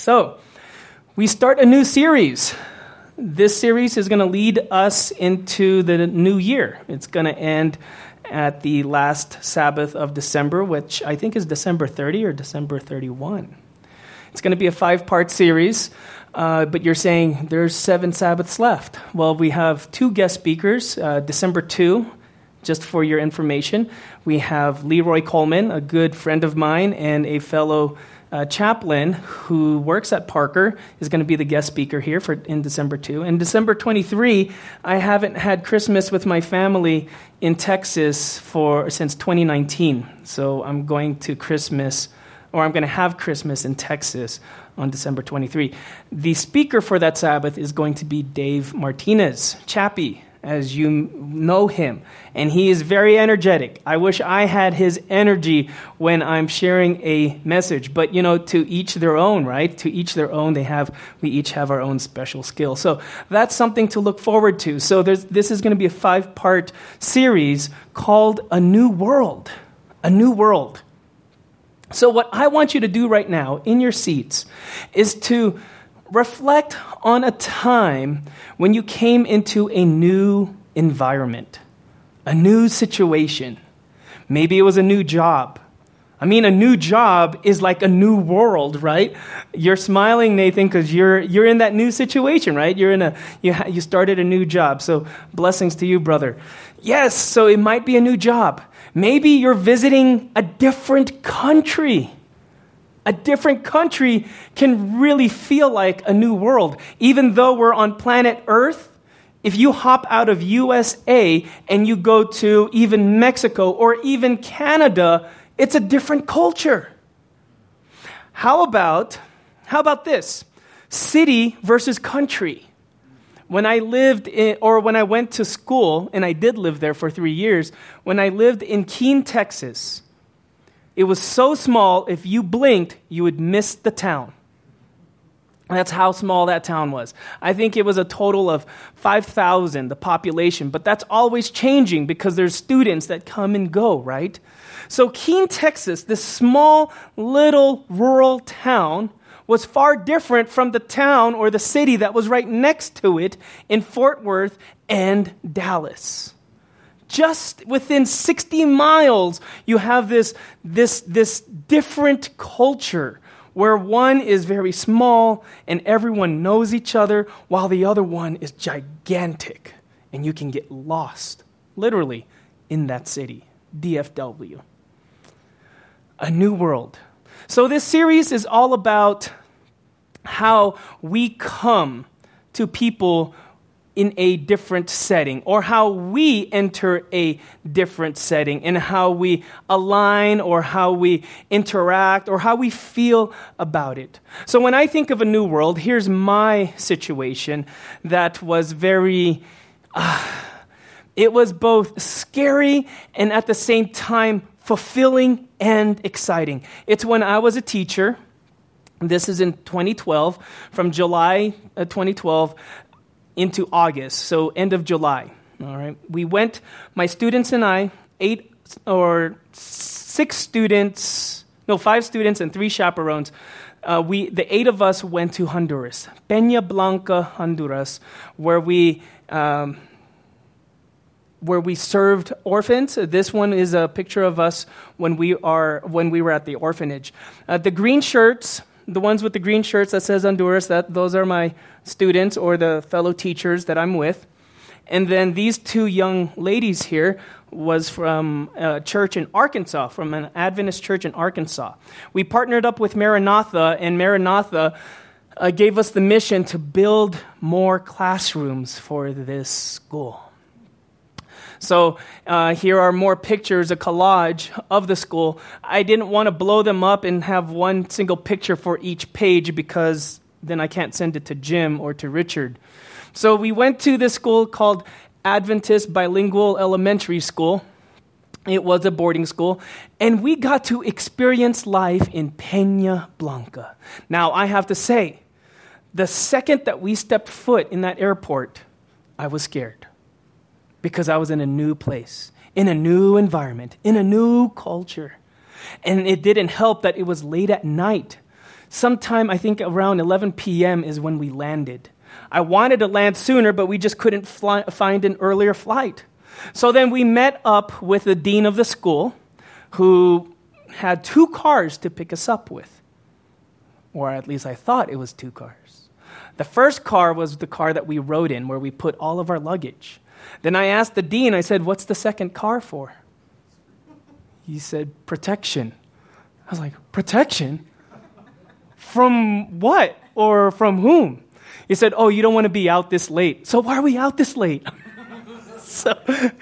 So, we start a new series. This series is going to lead us into the new year. It's going to end at the last Sabbath of December, which I think is December 30 or December 31. It's going to be a five part series, uh, but you're saying there's seven Sabbaths left. Well, we have two guest speakers, uh, December 2, just for your information. We have Leroy Coleman, a good friend of mine and a fellow uh, chaplain who works at Parker is going to be the guest speaker here for in December 2. And December 23, I haven't had Christmas with my family in Texas for since 2019. So I'm going to Christmas or I'm going to have Christmas in Texas on December 23. The speaker for that Sabbath is going to be Dave Martinez, Chappie as you know him. And he is very energetic. I wish I had his energy when I'm sharing a message. But, you know, to each their own, right? To each their own, they have, we each have our own special skill. So that's something to look forward to. So this is going to be a five part series called A New World. A New World. So, what I want you to do right now in your seats is to reflect on a time when you came into a new environment, a new situation. Maybe it was a new job. I mean, a new job is like a new world, right? You're smiling, Nathan, because you're, you're in that new situation, right? You're in a, you, ha- you started a new job. So, blessings to you, brother. Yes, so it might be a new job. Maybe you're visiting a different country a different country can really feel like a new world. Even though we're on planet Earth, if you hop out of USA and you go to even Mexico or even Canada, it's a different culture. How about how about this? City versus country. When I lived in, or when I went to school, and I did live there for three years, when I lived in Keene, Texas, it was so small, if you blinked, you would miss the town. That's how small that town was. I think it was a total of 5,000, the population, but that's always changing because there's students that come and go, right? So, Keene, Texas, this small little rural town, was far different from the town or the city that was right next to it in Fort Worth and Dallas just within 60 miles, you have this, this, this different culture where one is very small and everyone knows each other, while the other one is gigantic and you can get lost, literally, in that city. DFW. A new world. So, this series is all about how we come to people in a different setting, or how we enter a different setting, and how we align, or how we interact, or how we feel about it. So, when I think of a new world, here's my situation that was very. Uh, it was both scary and at the same time fulfilling and exciting. It's when I was a teacher. This is in 2012, from July uh, 2012 into August, so end of July. All right. We went, my students and I, eight or six students, no, five students and three chaperones. Uh, we, the eight of us went to Honduras, Peña Blanca, Honduras, where we, um, where we served orphans. This one is a picture of us when we, are, when we were at the orphanage. Uh, the green shirts the ones with the green shirts that says Honduras, that those are my students or the fellow teachers that I'm with. And then these two young ladies here was from a church in Arkansas, from an Adventist church in Arkansas. We partnered up with Maranatha, and Maranatha uh, gave us the mission to build more classrooms for this school. So uh, here are more pictures, a collage of the school. I didn't want to blow them up and have one single picture for each page because then I can't send it to Jim or to Richard. So we went to this school called Adventist Bilingual Elementary School. It was a boarding school, and we got to experience life in Peña Blanca. Now, I have to say, the second that we stepped foot in that airport, I was scared because I was in a new place, in a new environment, in a new culture. And it didn't help that it was late at night. sometime I think around 11 p.m. is when we landed. I wanted to land sooner, but we just couldn't fly, find an earlier flight. So then we met up with the dean of the school, who had two cars to pick us up with. Or at least I thought it was two cars. The first car was the car that we rode in, where we put all of our luggage. Then I asked the dean, I said, What's the second car for? He said, Protection. I was like, Protection? From what? Or from whom? He said, Oh, you don't want to be out this late. So why are we out this late? so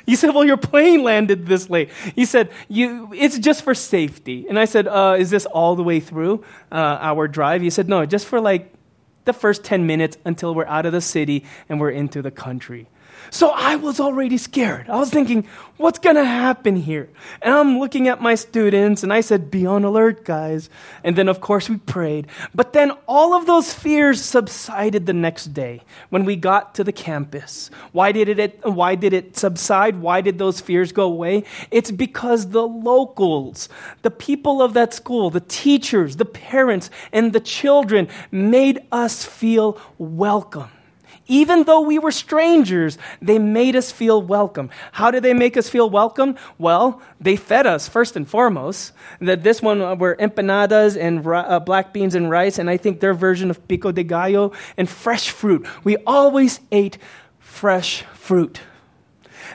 he said, Well, your plane landed this late. He said, you, It's just for safety. And I said, uh, Is this all the way through uh, our drive? He said, No, just for like the first 10 minutes until we're out of the city and we're into the country. So I was already scared. I was thinking, what's going to happen here? And I'm looking at my students and I said, be on alert, guys. And then, of course, we prayed. But then all of those fears subsided the next day when we got to the campus. Why did it, why did it subside? Why did those fears go away? It's because the locals, the people of that school, the teachers, the parents, and the children made us feel welcome. Even though we were strangers, they made us feel welcome. How did they make us feel welcome? Well, they fed us first and foremost. That this one were empanadas and uh, black beans and rice, and I think their version of pico de gallo and fresh fruit. We always ate fresh fruit.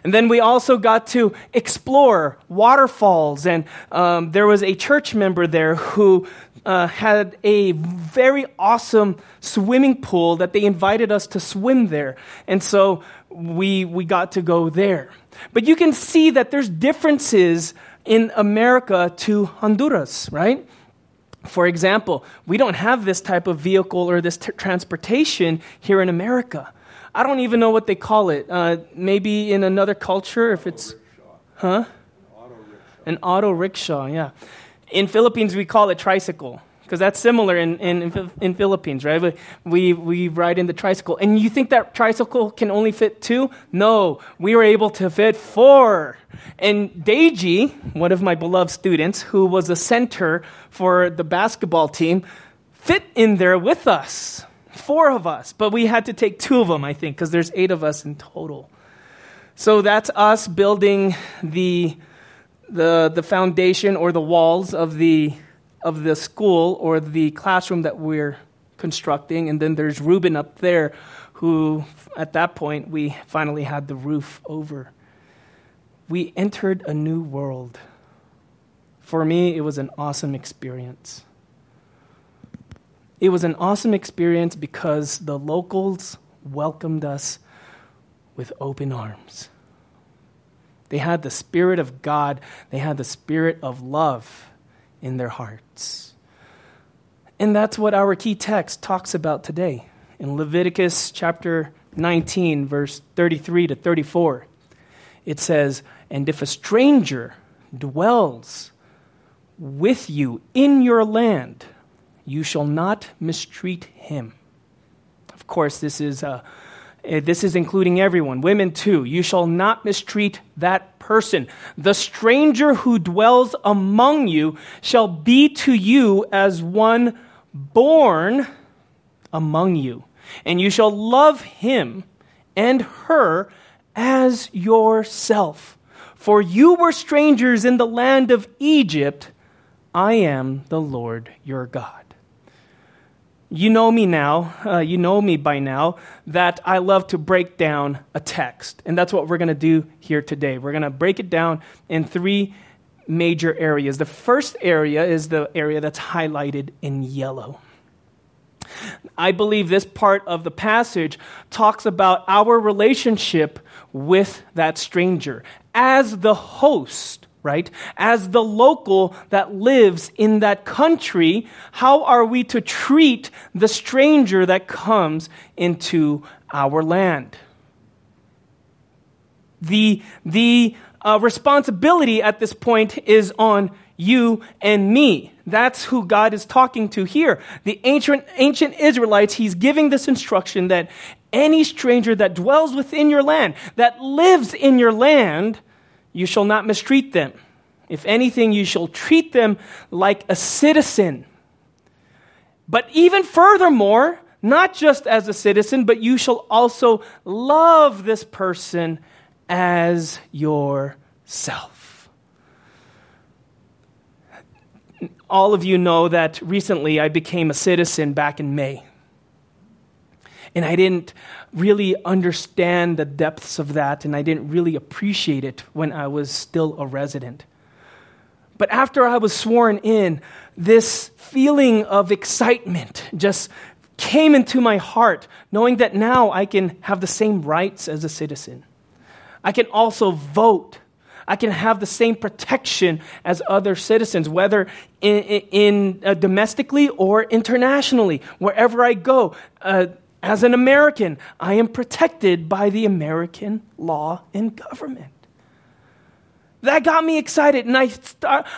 And then we also got to explore waterfalls, and um, there was a church member there who uh, had a very awesome swimming pool that they invited us to swim there. And so we, we got to go there. But you can see that there's differences in America to Honduras, right? For example, we don't have this type of vehicle or this t- transportation here in America. I don't even know what they call it. Uh, maybe in another culture, if it's, huh? An auto rickshaw, yeah. In Philippines, we call it tricycle because that's similar in, in, in Philippines, right? We, we ride in the tricycle. And you think that tricycle can only fit two? No, we were able to fit four. And Deji, one of my beloved students, who was a center for the basketball team, fit in there with us. Four of us. But we had to take two of them, I think, because there's eight of us in total. So that's us building the, the, the foundation or the walls of the of the school or the classroom that we're constructing. And then there's Ruben up there, who at that point we finally had the roof over. We entered a new world. For me, it was an awesome experience. It was an awesome experience because the locals welcomed us with open arms. They had the Spirit of God, they had the Spirit of love in their hearts. And that's what our key text talks about today in Leviticus chapter 19, verse 33 to 34. It says, And if a stranger dwells with you in your land, you shall not mistreat him. Of course, this is a Eh, this is including everyone, women too. You shall not mistreat that person. The stranger who dwells among you shall be to you as one born among you, and you shall love him and her as yourself. For you were strangers in the land of Egypt. I am the Lord your God. You know me now, uh, you know me by now, that I love to break down a text. And that's what we're going to do here today. We're going to break it down in three major areas. The first area is the area that's highlighted in yellow. I believe this part of the passage talks about our relationship with that stranger as the host right? As the local that lives in that country, how are we to treat the stranger that comes into our land? The, the uh, responsibility at this point is on you and me. That's who God is talking to here. The ancient, ancient Israelites, he's giving this instruction that any stranger that dwells within your land, that lives in your land, you shall not mistreat them. If anything, you shall treat them like a citizen. But even furthermore, not just as a citizen, but you shall also love this person as yourself. All of you know that recently I became a citizen back in May. And I didn't really understand the depths of that, and I didn't really appreciate it when I was still a resident. But after I was sworn in, this feeling of excitement just came into my heart, knowing that now I can have the same rights as a citizen. I can also vote. I can have the same protection as other citizens, whether in, in uh, domestically or internationally, wherever I go. Uh, as an American, I am protected by the American law and government. That got me excited, and I,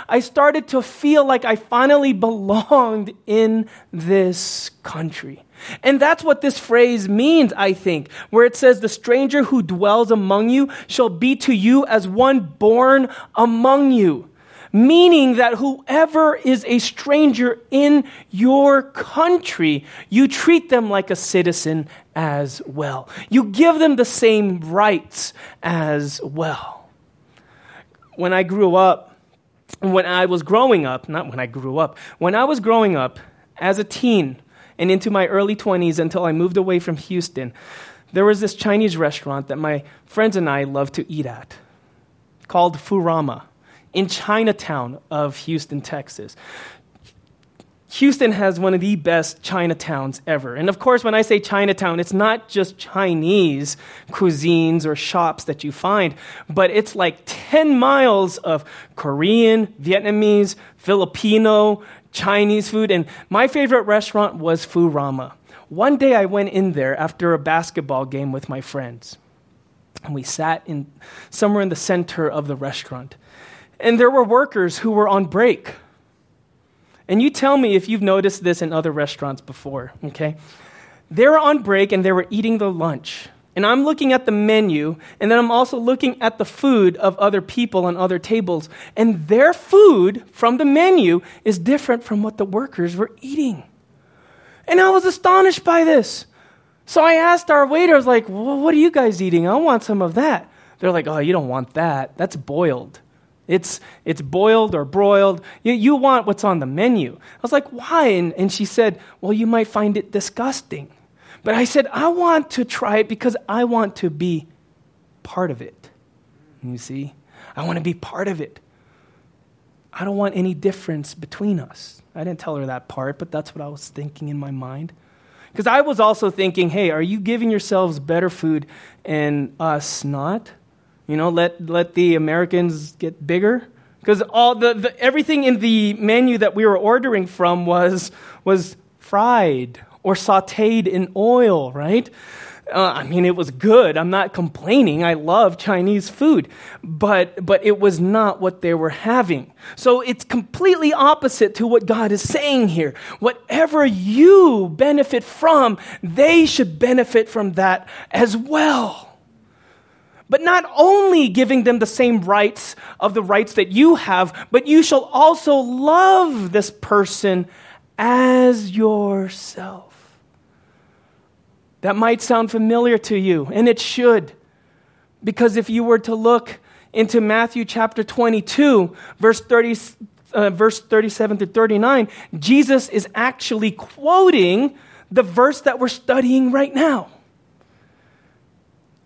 I started to feel like I finally belonged in this country. And that's what this phrase means, I think, where it says, The stranger who dwells among you shall be to you as one born among you. Meaning that whoever is a stranger in your country, you treat them like a citizen as well. You give them the same rights as well when I grew up, when I was growing up, not when I grew up, when I was growing up as a teen and into my early 20s until I moved away from Houston, there was this Chinese restaurant that my friends and I loved to eat at called Furama in Chinatown of Houston, Texas. Houston has one of the best Chinatowns ever. And of course, when I say Chinatown, it's not just Chinese cuisines or shops that you find, but it's like 10 miles of Korean, Vietnamese, Filipino, Chinese food. And my favorite restaurant was Furama. One day I went in there after a basketball game with my friends. And we sat in somewhere in the center of the restaurant. And there were workers who were on break and you tell me if you've noticed this in other restaurants before, okay? They were on break and they were eating the lunch. And I'm looking at the menu, and then I'm also looking at the food of other people on other tables. And their food from the menu is different from what the workers were eating. And I was astonished by this. So I asked our waiter, I was like, well, what are you guys eating? I want some of that. They're like, oh, you don't want that. That's boiled. It's, it's boiled or broiled. You, you want what's on the menu. I was like, why? And, and she said, well, you might find it disgusting. But I said, I want to try it because I want to be part of it. You see? I want to be part of it. I don't want any difference between us. I didn't tell her that part, but that's what I was thinking in my mind. Because I was also thinking, hey, are you giving yourselves better food and us not? You know, let, let the Americans get bigger. Because all the, the, everything in the menu that we were ordering from was, was fried or sauteed in oil, right? Uh, I mean, it was good. I'm not complaining. I love Chinese food. But, but it was not what they were having. So it's completely opposite to what God is saying here. Whatever you benefit from, they should benefit from that as well but not only giving them the same rights of the rights that you have, but you shall also love this person as yourself. That might sound familiar to you, and it should. Because if you were to look into Matthew chapter 22, verse 30, uh, verse 37 to 39, Jesus is actually quoting the verse that we're studying right now.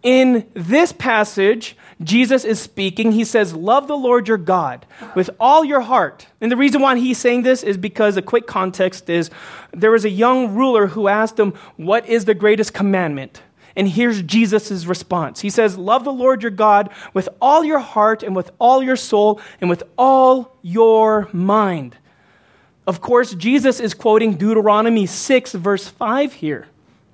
In this passage, Jesus is speaking. He says, Love the Lord your God with all your heart. And the reason why he's saying this is because a quick context is there was a young ruler who asked him, What is the greatest commandment? And here's Jesus' response. He says, Love the Lord your God with all your heart and with all your soul and with all your mind. Of course, Jesus is quoting Deuteronomy 6, verse 5 here.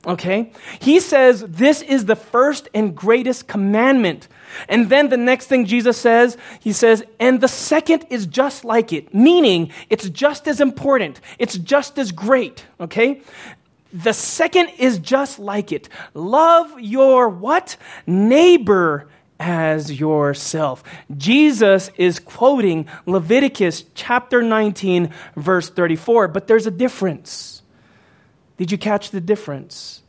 Okay? He says this is the first and greatest commandment. And then the next thing Jesus says, he says, and the second is just like it, meaning it's just as important, it's just as great. Okay? The second is just like it. Love your what? Neighbor as yourself. Jesus is quoting Leviticus chapter 19, verse 34, but there's a difference. Did you catch the difference?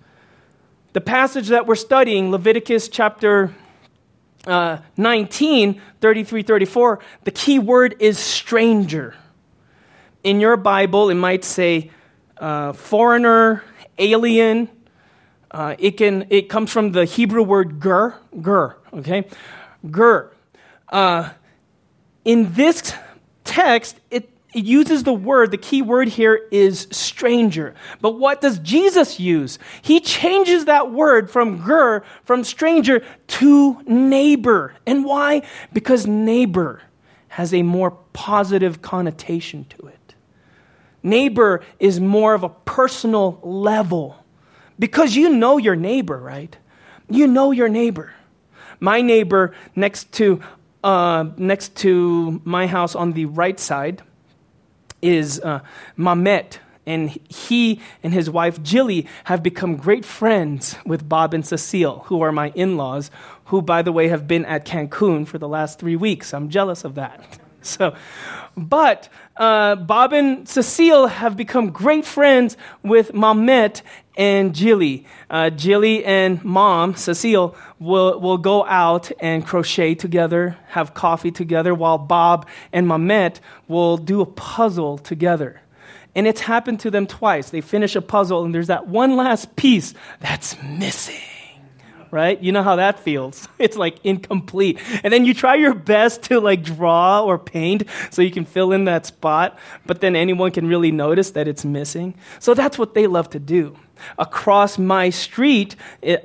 The passage that we're studying, Leviticus chapter uh, 19, 33, 34, the key word is stranger. In your Bible, it might say uh, foreigner, alien. Uh, it, can, it comes from the Hebrew word ger, ger, okay? Ger. Uh, in this text, it it uses the word, the key word here is stranger. But what does Jesus use? He changes that word from ger, from stranger, to neighbor. And why? Because neighbor has a more positive connotation to it. Neighbor is more of a personal level. Because you know your neighbor, right? You know your neighbor. My neighbor next to, uh, next to my house on the right side, is uh, Mamet. And he and his wife Jilly have become great friends with Bob and Cecile, who are my in laws, who, by the way, have been at Cancun for the last three weeks. I'm jealous of that. So, but uh, Bob and Cecile have become great friends with Mamet and Jilly. Uh, Jilly and mom, Cecile, will, will go out and crochet together, have coffee together, while Bob and Mamet will do a puzzle together. And it's happened to them twice. They finish a puzzle, and there's that one last piece that's missing right? You know how that feels. It's like incomplete. And then you try your best to like draw or paint so you can fill in that spot, but then anyone can really notice that it's missing. So that's what they love to do. Across my street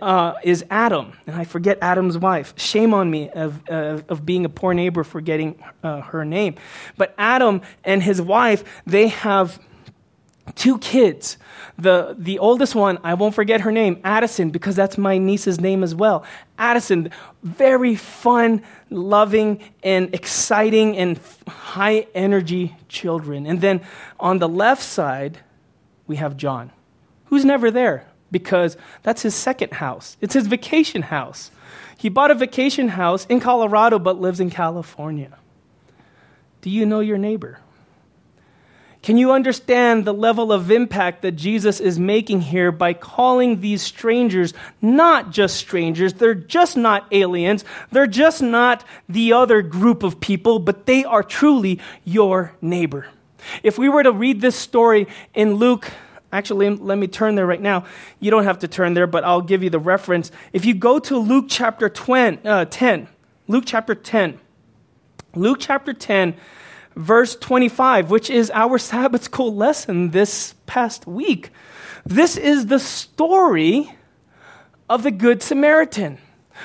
uh, is Adam, and I forget Adam's wife. Shame on me of, uh, of being a poor neighbor forgetting uh, her name. But Adam and his wife, they have two kids. The, the oldest one, I won't forget her name, Addison, because that's my niece's name as well. Addison, very fun, loving, and exciting, and high energy children. And then on the left side, we have John, who's never there because that's his second house. It's his vacation house. He bought a vacation house in Colorado but lives in California. Do you know your neighbor? Can you understand the level of impact that Jesus is making here by calling these strangers not just strangers? They're just not aliens. They're just not the other group of people, but they are truly your neighbor. If we were to read this story in Luke, actually, let me turn there right now. You don't have to turn there, but I'll give you the reference. If you go to Luke chapter 20, uh, 10, Luke chapter 10, Luke chapter 10, verse 25, which is our Sabbath school lesson this past week. This is the story of the Good Samaritan.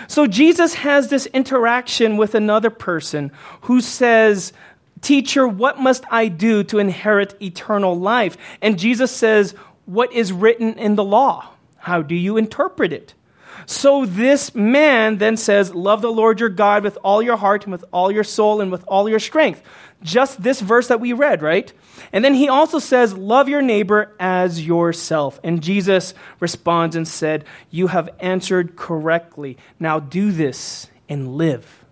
So Jesus has this interaction with another person who says, Teacher, what must I do to inherit eternal life? And Jesus says, What is written in the law? How do you interpret it? So this man then says, Love the Lord your God with all your heart and with all your soul and with all your strength just this verse that we read, right? And then he also says, Love your neighbor as yourself. And Jesus responds and said, You have answered correctly. Now do this and live.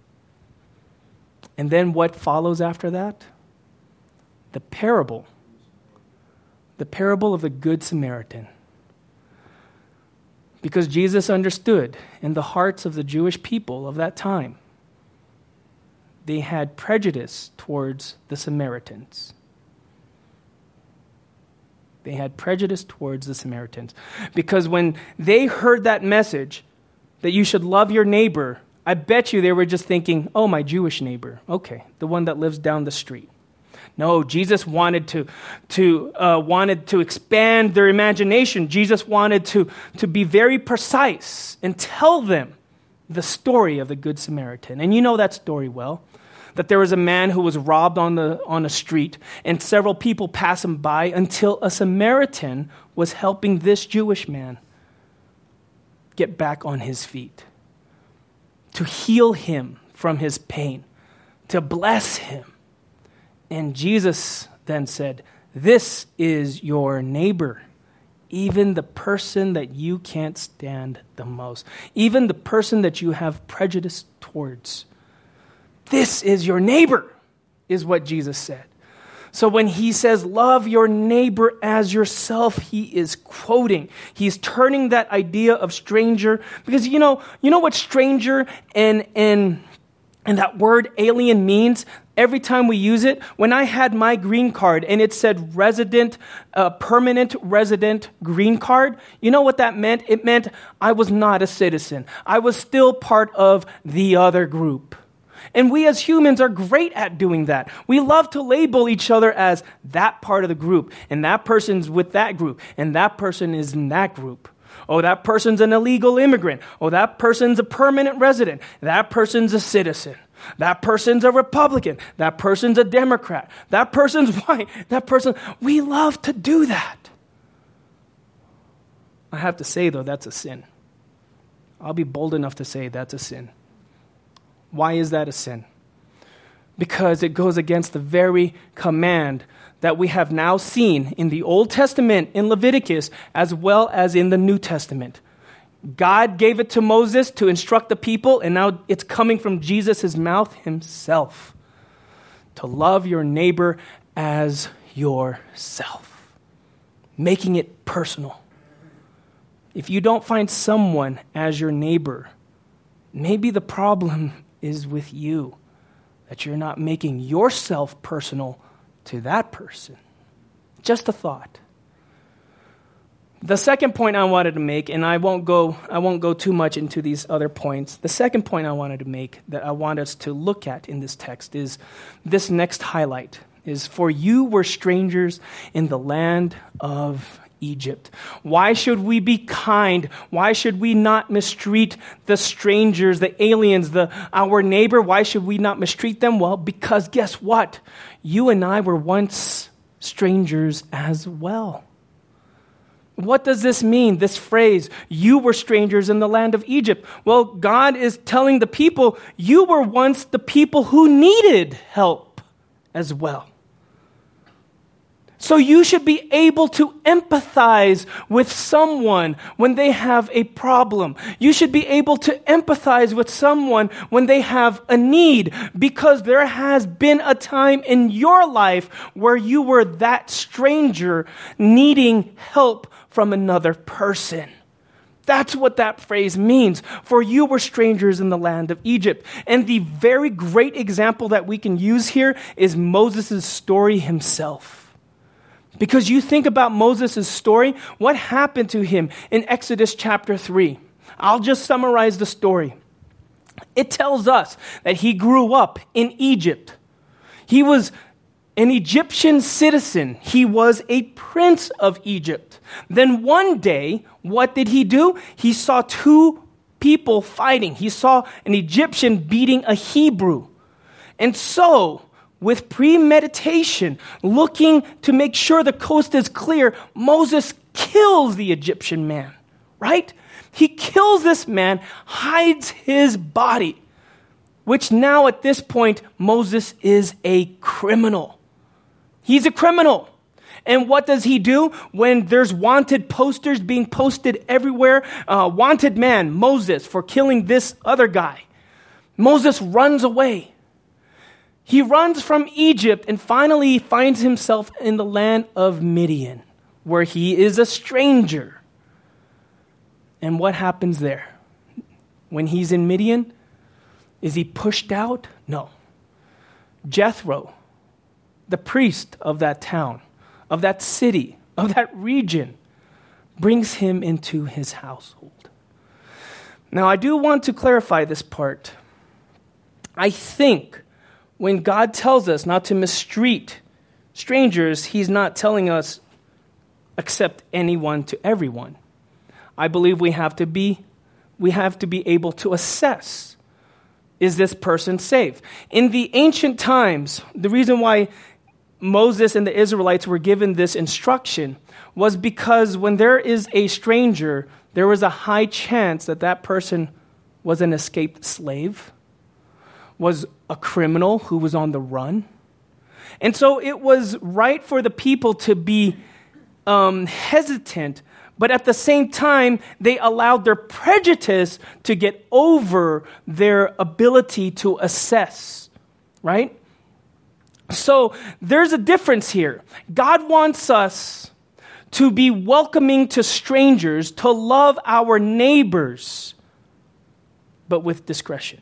And then what follows after that? The parable. The parable of the Good Samaritan. Because Jesus understood in the hearts of the Jewish people of that time they had prejudice towards the Samaritans. They had prejudice towards the Samaritans. Because when they heard that message that you should love your neighbor, I bet you they were just thinking, oh, my Jewish neighbor. Okay, the one that lives down the street. No, Jesus wanted to, to, uh, wanted to expand their imagination. Jesus wanted to, to be very precise and tell them the story of the Good Samaritan. And you know that story well that there was a man who was robbed on, the, on a street, and several people pass him by until a Samaritan was helping this Jewish man get back on his feet, to heal him from his pain, to bless him. And Jesus then said, This is your neighbor even the person that you can't stand the most, even the person that you have prejudice towards. This is your neighbor, is what Jesus said. So when he says, love your neighbor as yourself, he is quoting. He's turning that idea of stranger, because you know, you know what stranger and, and, and that word alien means? Every time we use it, when I had my green card and it said resident, uh, permanent resident green card, you know what that meant? It meant I was not a citizen. I was still part of the other group. And we as humans are great at doing that. We love to label each other as that part of the group, and that person's with that group, and that person is in that group. Oh, that person's an illegal immigrant. Oh, that person's a permanent resident. That person's a citizen. That person's a Republican. That person's a Democrat. That person's white. That person. We love to do that. I have to say, though, that's a sin. I'll be bold enough to say that's a sin. Why is that a sin? Because it goes against the very command that we have now seen in the Old Testament in Leviticus as well as in the New Testament. God gave it to Moses to instruct the people, and now it's coming from Jesus' mouth himself to love your neighbor as yourself, making it personal. If you don't find someone as your neighbor, maybe the problem is with you, that you're not making yourself personal to that person. Just a thought. The second point I wanted to make, and I won't go, I won't go too much into these other points. The second point I wanted to make that I want us to look at in this text is this next highlight is for you were strangers in the land of Egypt. Why should we be kind? Why should we not mistreat the strangers, the aliens, the our neighbor? Why should we not mistreat them? Well, because guess what? You and I were once strangers as well. What does this mean, this phrase, you were strangers in the land of Egypt? Well, God is telling the people, you were once the people who needed help as well. So you should be able to empathize with someone when they have a problem. You should be able to empathize with someone when they have a need because there has been a time in your life where you were that stranger needing help from another person. That's what that phrase means. For you were strangers in the land of Egypt. And the very great example that we can use here is Moses' story himself. Because you think about Moses' story, what happened to him in Exodus chapter 3? I'll just summarize the story. It tells us that he grew up in Egypt. He was an Egyptian citizen. He was a prince of Egypt. Then one day, what did he do? He saw two people fighting. He saw an Egyptian beating a Hebrew. And so, with premeditation, looking to make sure the coast is clear, Moses kills the Egyptian man, right? He kills this man, hides his body, which now at this point, Moses is a criminal. He's a criminal. And what does he do when there's wanted posters being posted everywhere? Uh, wanted man, Moses, for killing this other guy. Moses runs away. He runs from Egypt and finally finds himself in the land of Midian, where he is a stranger. And what happens there? When he's in Midian, is he pushed out? No. Jethro, the priest of that town, of that city, of that region, brings him into his household. Now, I do want to clarify this part. I think when God tells us not to mistreat strangers, He's not telling us accept anyone to everyone. I believe we have to be we have to be able to assess is this person safe? In the ancient times, the reason why Moses and the Israelites were given this instruction was because when there is a stranger, there was a high chance that that person was an escaped slave was a criminal who was on the run. And so it was right for the people to be um, hesitant, but at the same time, they allowed their prejudice to get over their ability to assess, right? So there's a difference here. God wants us to be welcoming to strangers, to love our neighbors, but with discretion.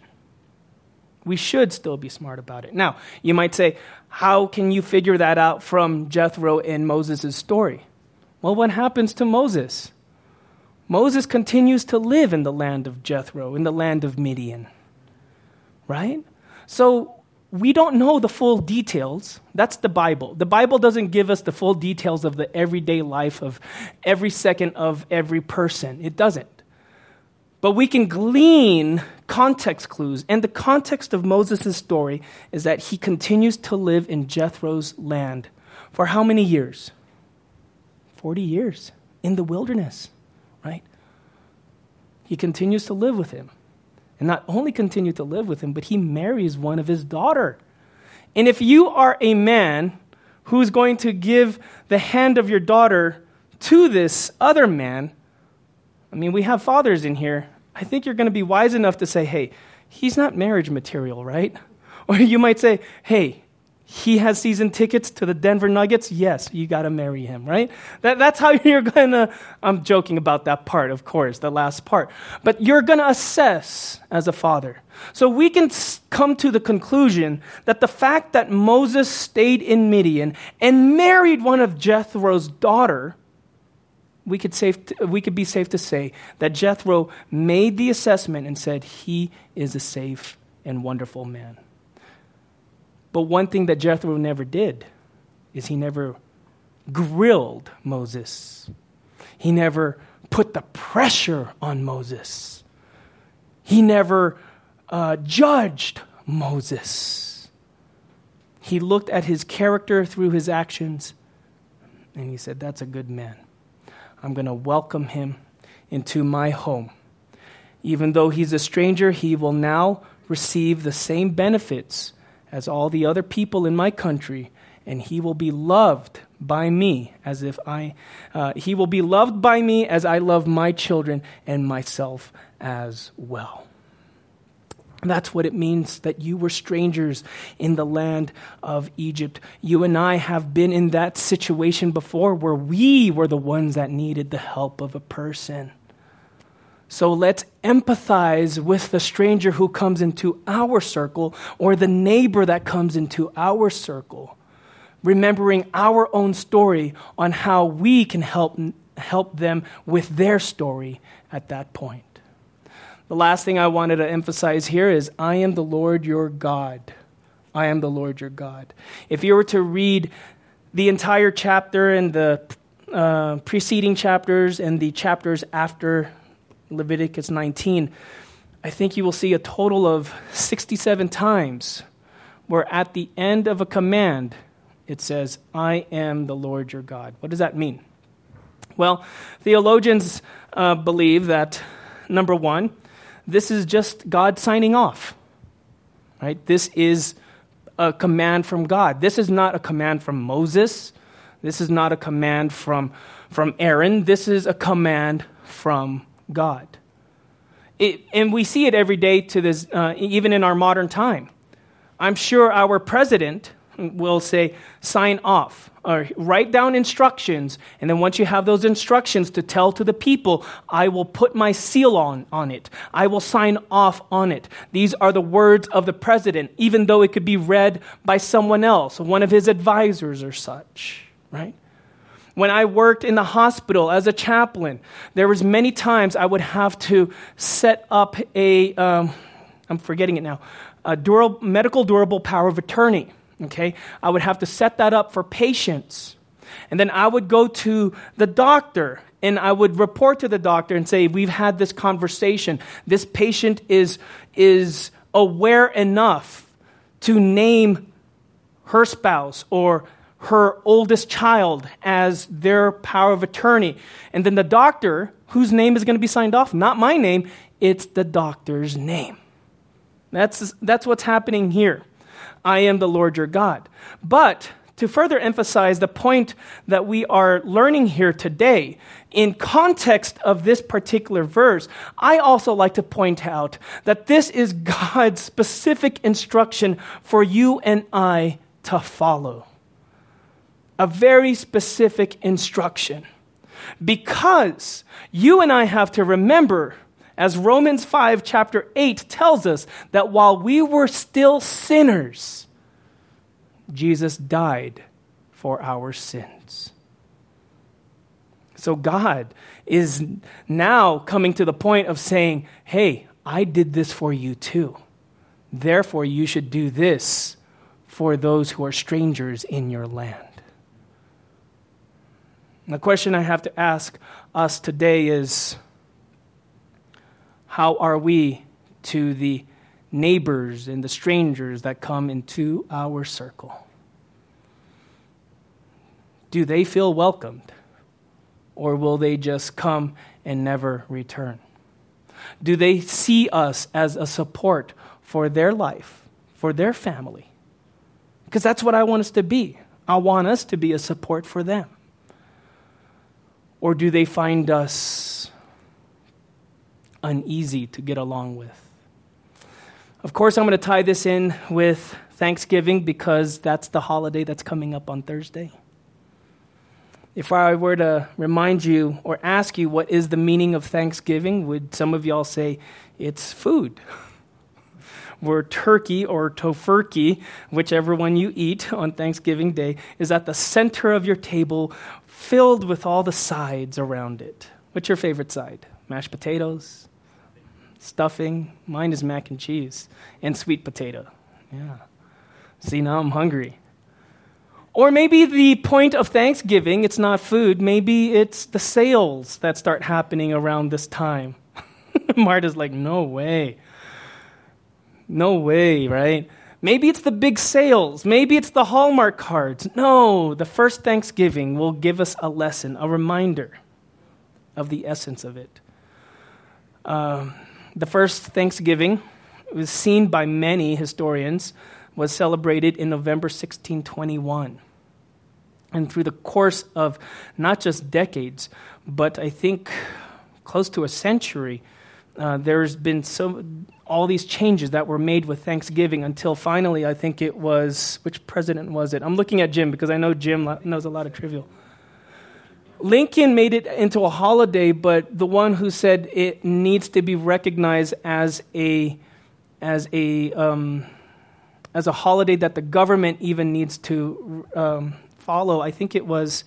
We should still be smart about it. Now, you might say, how can you figure that out from Jethro and Moses' story? Well, what happens to Moses? Moses continues to live in the land of Jethro, in the land of Midian. Right? So we don't know the full details. That's the Bible. The Bible doesn't give us the full details of the everyday life of every second of every person. It doesn't. But we can glean context clues. And the context of Moses' story is that he continues to live in Jethro's land for how many years? 40 years in the wilderness, right? He continues to live with him. And not only continue to live with him, but he marries one of his daughter. And if you are a man who's going to give the hand of your daughter to this other man, I mean, we have fathers in here. I think you're going to be wise enough to say, hey, he's not marriage material, right? Or you might say, hey, he has season tickets to the Denver Nuggets, yes, you got to marry him, right? That, that's how you're going to, I'm joking about that part, of course, the last part. But you're going to assess as a father. So we can come to the conclusion that the fact that Moses stayed in Midian and married one of Jethro's daughter, we could, safe to, we could be safe to say that Jethro made the assessment and said, he is a safe and wonderful man. But one thing that Jethro never did is he never grilled Moses. He never put the pressure on Moses. He never uh, judged Moses. He looked at his character through his actions and he said, That's a good man. I'm going to welcome him into my home. Even though he's a stranger, he will now receive the same benefits as all the other people in my country, and he will be loved by me as if I, uh, he will be loved by me as I love my children and myself as well. That's what it means that you were strangers in the land of Egypt. You and I have been in that situation before where we were the ones that needed the help of a person. So let's empathize with the stranger who comes into our circle or the neighbor that comes into our circle, remembering our own story on how we can help, help them with their story at that point. The last thing I wanted to emphasize here is I am the Lord your God. I am the Lord your God. If you were to read the entire chapter and the uh, preceding chapters and the chapters after Leviticus 19, I think you will see a total of 67 times where at the end of a command it says, I am the Lord your God. What does that mean? Well, theologians uh, believe that, number one, this is just God signing off. Right? This is a command from God. This is not a command from Moses. This is not a command from, from Aaron. This is a command from God. It, and we see it every day to this, uh, even in our modern time. I'm sure our president will say, sign off, or write down instructions, and then once you have those instructions to tell to the people, I will put my seal on, on it. I will sign off on it. These are the words of the president, even though it could be read by someone else, one of his advisors or such, right? When I worked in the hospital as a chaplain, there was many times I would have to set up a, um, I'm forgetting it now, a durable, medical durable power of attorney. Okay, I would have to set that up for patients, and then I would go to the doctor and I would report to the doctor and say, "We've had this conversation. This patient is is aware enough to name her spouse or." her oldest child as their power of attorney. And then the doctor, whose name is going to be signed off, not my name, it's the doctor's name. That's, that's what's happening here. I am the Lord your God. But to further emphasize the point that we are learning here today, in context of this particular verse, I also like to point out that this is God's specific instruction for you and I to follow. A very specific instruction. Because you and I have to remember, as Romans 5, chapter 8 tells us, that while we were still sinners, Jesus died for our sins. So God is now coming to the point of saying, Hey, I did this for you too. Therefore, you should do this for those who are strangers in your land. And the question I have to ask us today is how are we to the neighbors and the strangers that come into our circle? Do they feel welcomed? Or will they just come and never return? Do they see us as a support for their life, for their family? Because that's what I want us to be. I want us to be a support for them. Or do they find us uneasy to get along with? Of course, I'm going to tie this in with Thanksgiving because that's the holiday that's coming up on Thursday. If I were to remind you or ask you what is the meaning of Thanksgiving, would some of y'all say it's food? Where turkey or tofurkey, whichever one you eat on Thanksgiving Day, is at the center of your table, filled with all the sides around it. What's your favorite side? Mashed potatoes? Stuffing? Mine is mac and cheese and sweet potato. Yeah. See, now I'm hungry. Or maybe the point of Thanksgiving, it's not food, maybe it's the sales that start happening around this time. Marta's like, no way. No way, right? Maybe it's the big sales. Maybe it's the Hallmark cards. No, the first Thanksgiving will give us a lesson, a reminder of the essence of it. Um, the first Thanksgiving was seen by many historians was celebrated in November 1621. And through the course of not just decades, but I think close to a century, uh, there's been so all these changes that were made with Thanksgiving until finally, I think it was which president was it? I'm looking at Jim because I know Jim knows a lot of trivial. Lincoln made it into a holiday, but the one who said it needs to be recognized as a as a um, as a holiday that the government even needs to um, follow. I think it was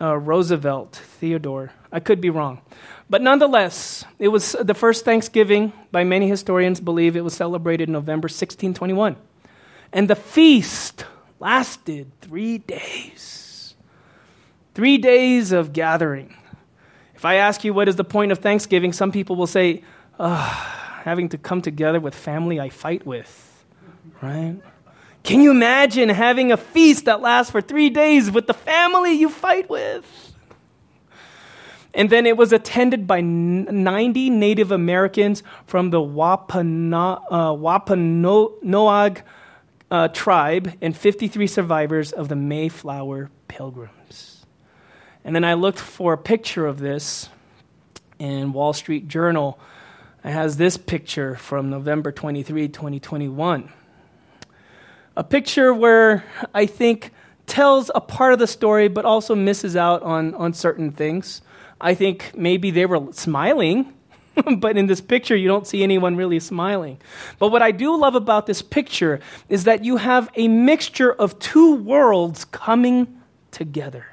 uh, Roosevelt, Theodore. I could be wrong. But nonetheless, it was the first Thanksgiving, by many historians believe it was celebrated November 1621. And the feast lasted three days. Three days of gathering. If I ask you what is the point of Thanksgiving, some people will say, having to come together with family I fight with right? Can you imagine having a feast that lasts for three days with the family you fight with? And then it was attended by 90 Native Americans from the Wapano, uh, Wampanoag uh, tribe and 53 survivors of the Mayflower Pilgrims. And then I looked for a picture of this in Wall Street Journal. It has this picture from November 23, 2021 a picture where I think tells a part of the story but also misses out on, on certain things. I think maybe they were smiling, but in this picture, you don't see anyone really smiling. But what I do love about this picture is that you have a mixture of two worlds coming together.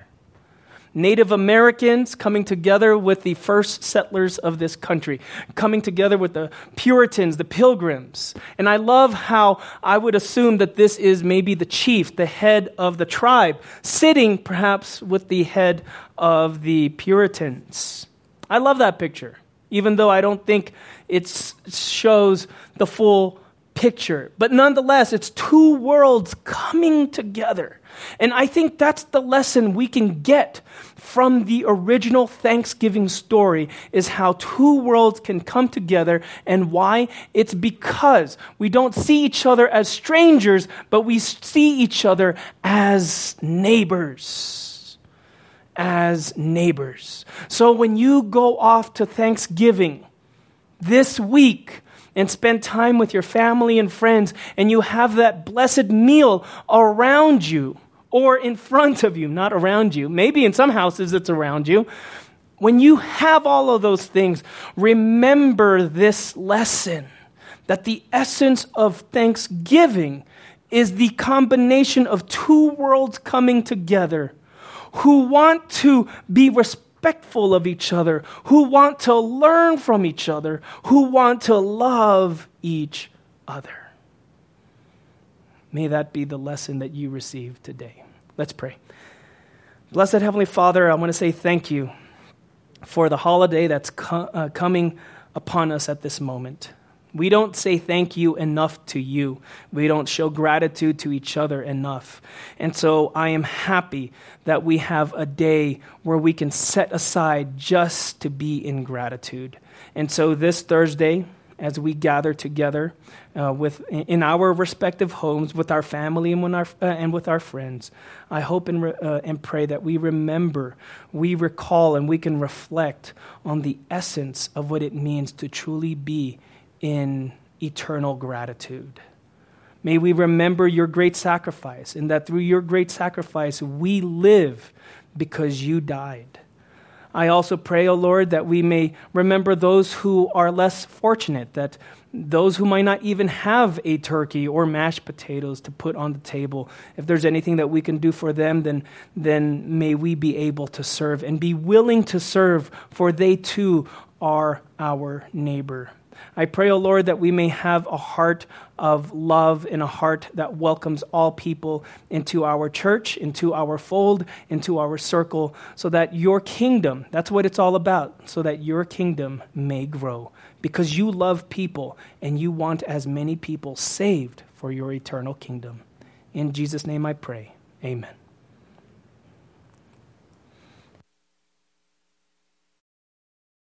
Native Americans coming together with the first settlers of this country, coming together with the Puritans, the Pilgrims. And I love how I would assume that this is maybe the chief, the head of the tribe, sitting perhaps with the head of the Puritans. I love that picture, even though I don't think it shows the full picture. But nonetheless, it's two worlds coming together. And I think that's the lesson we can get from the original Thanksgiving story is how two worlds can come together and why it's because we don't see each other as strangers, but we see each other as neighbors. As neighbors. So when you go off to Thanksgiving this week, and spend time with your family and friends, and you have that blessed meal around you or in front of you, not around you. Maybe in some houses it's around you. When you have all of those things, remember this lesson that the essence of thanksgiving is the combination of two worlds coming together who want to be respectful of each other, who want to learn from each other, who want to love each other. May that be the lesson that you receive today. Let's pray. Blessed Heavenly Father, I want to say thank you for the holiday that's co- uh, coming upon us at this moment. We don't say thank you enough to you. We don't show gratitude to each other enough. And so I am happy that we have a day where we can set aside just to be in gratitude. And so this Thursday, as we gather together uh, with, in our respective homes with our family and, our, uh, and with our friends, I hope and, re, uh, and pray that we remember, we recall, and we can reflect on the essence of what it means to truly be in eternal gratitude. May we remember your great sacrifice, and that through your great sacrifice we live because you died. I also pray, O oh Lord, that we may remember those who are less fortunate, that those who might not even have a turkey or mashed potatoes to put on the table, if there's anything that we can do for them, then, then may we be able to serve and be willing to serve, for they too are our neighbor. I pray, O oh Lord, that we may have a heart of love and a heart that welcomes all people into our church, into our fold, into our circle, so that your kingdom, that's what it's all about, so that your kingdom may grow. Because you love people and you want as many people saved for your eternal kingdom. In Jesus' name I pray. Amen.